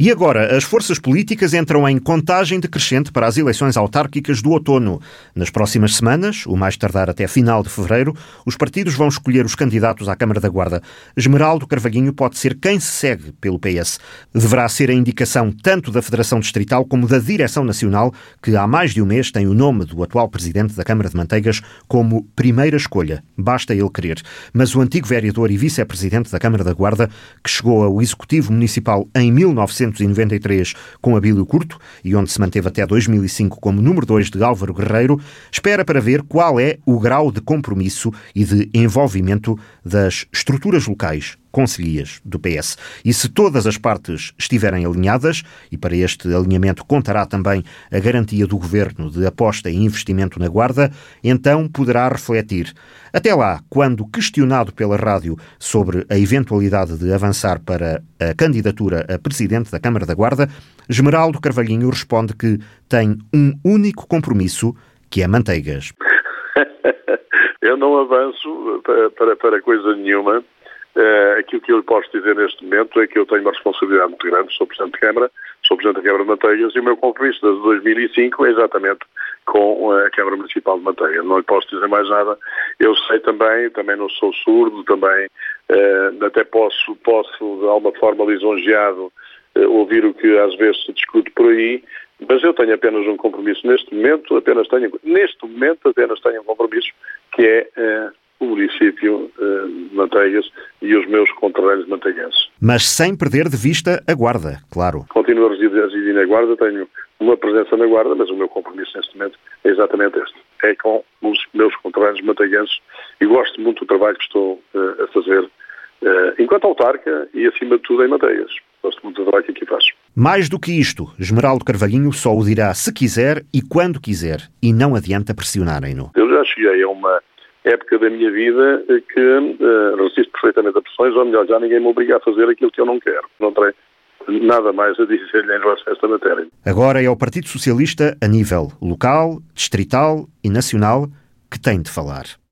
E agora, as forças políticas entram em contagem decrescente para as eleições autárquicas do outono. Nas próximas semanas, o mais tardar até final de fevereiro, os partidos vão escolher os candidatos à Câmara da Guarda. Esmeraldo Carvalhinho pode ser quem se segue pelo PS. Deverá ser a indicação tanto da Federação Distrital como da Direção Nacional, que há mais de um mês tem o nome do atual presidente da Câmara de Manteigas como primeira escolha. Basta ele querer. Mas o antigo vereador e vice-presidente da Câmara da Guarda, que chegou ao Executivo Municipal em 1900 1993 com Abílio Curto e onde se manteve até 2005 como número 2 de Álvaro Guerreiro, espera para ver qual é o grau de compromisso e de envolvimento das estruturas locais conselhias do PS. E se todas as partes estiverem alinhadas, e para este alinhamento contará também a garantia do governo de aposta e investimento na Guarda, então poderá refletir. Até lá, quando questionado pela rádio sobre a eventualidade de avançar para a candidatura a presidente da Câmara da Guarda, Esmeraldo Carvalhinho responde que tem um único compromisso, que é manteigas. Eu não avanço para, para, para coisa nenhuma. Uh, aquilo que eu lhe posso dizer neste momento é que eu tenho uma responsabilidade muito grande, sou Presidente de Câmara, sou Presidente da Câmara de Manteigas e o meu compromisso desde 2005 é exatamente com a Câmara Municipal de Manteigas. Não lhe posso dizer mais nada. Eu sei também, também não sou surdo, também uh, até posso, posso de alguma forma lisonjeado uh, ouvir o que às vezes se discute por aí, mas eu tenho apenas um compromisso neste momento, apenas tenho, neste momento apenas tenho um compromisso que é uh, o município de Manteigas e os meus conterrâneos manteigenses. Mas sem perder de vista a Guarda, claro. Continuo a residir, a residir na Guarda, tenho uma presença na Guarda, mas o meu compromisso neste momento é exatamente este. É com os meus conterrâneos manteigenses e gosto muito do trabalho que estou uh, a fazer uh, enquanto autarca e, acima de tudo, em Manteigas. Gosto muito do trabalho que aqui faço. Mais do que isto, Esmeraldo Carvalhinho só o dirá se quiser e quando quiser, e não adianta pressionarem-no. Eu já cheguei a uma época da minha vida que uh, resisto perfeitamente a pressões, ou melhor, já ninguém me obriga a fazer aquilo que eu não quero. Não terei nada mais a dizer-lhe em relação a esta matéria. Agora é o Partido Socialista, a nível local, distrital e nacional, que tem de falar.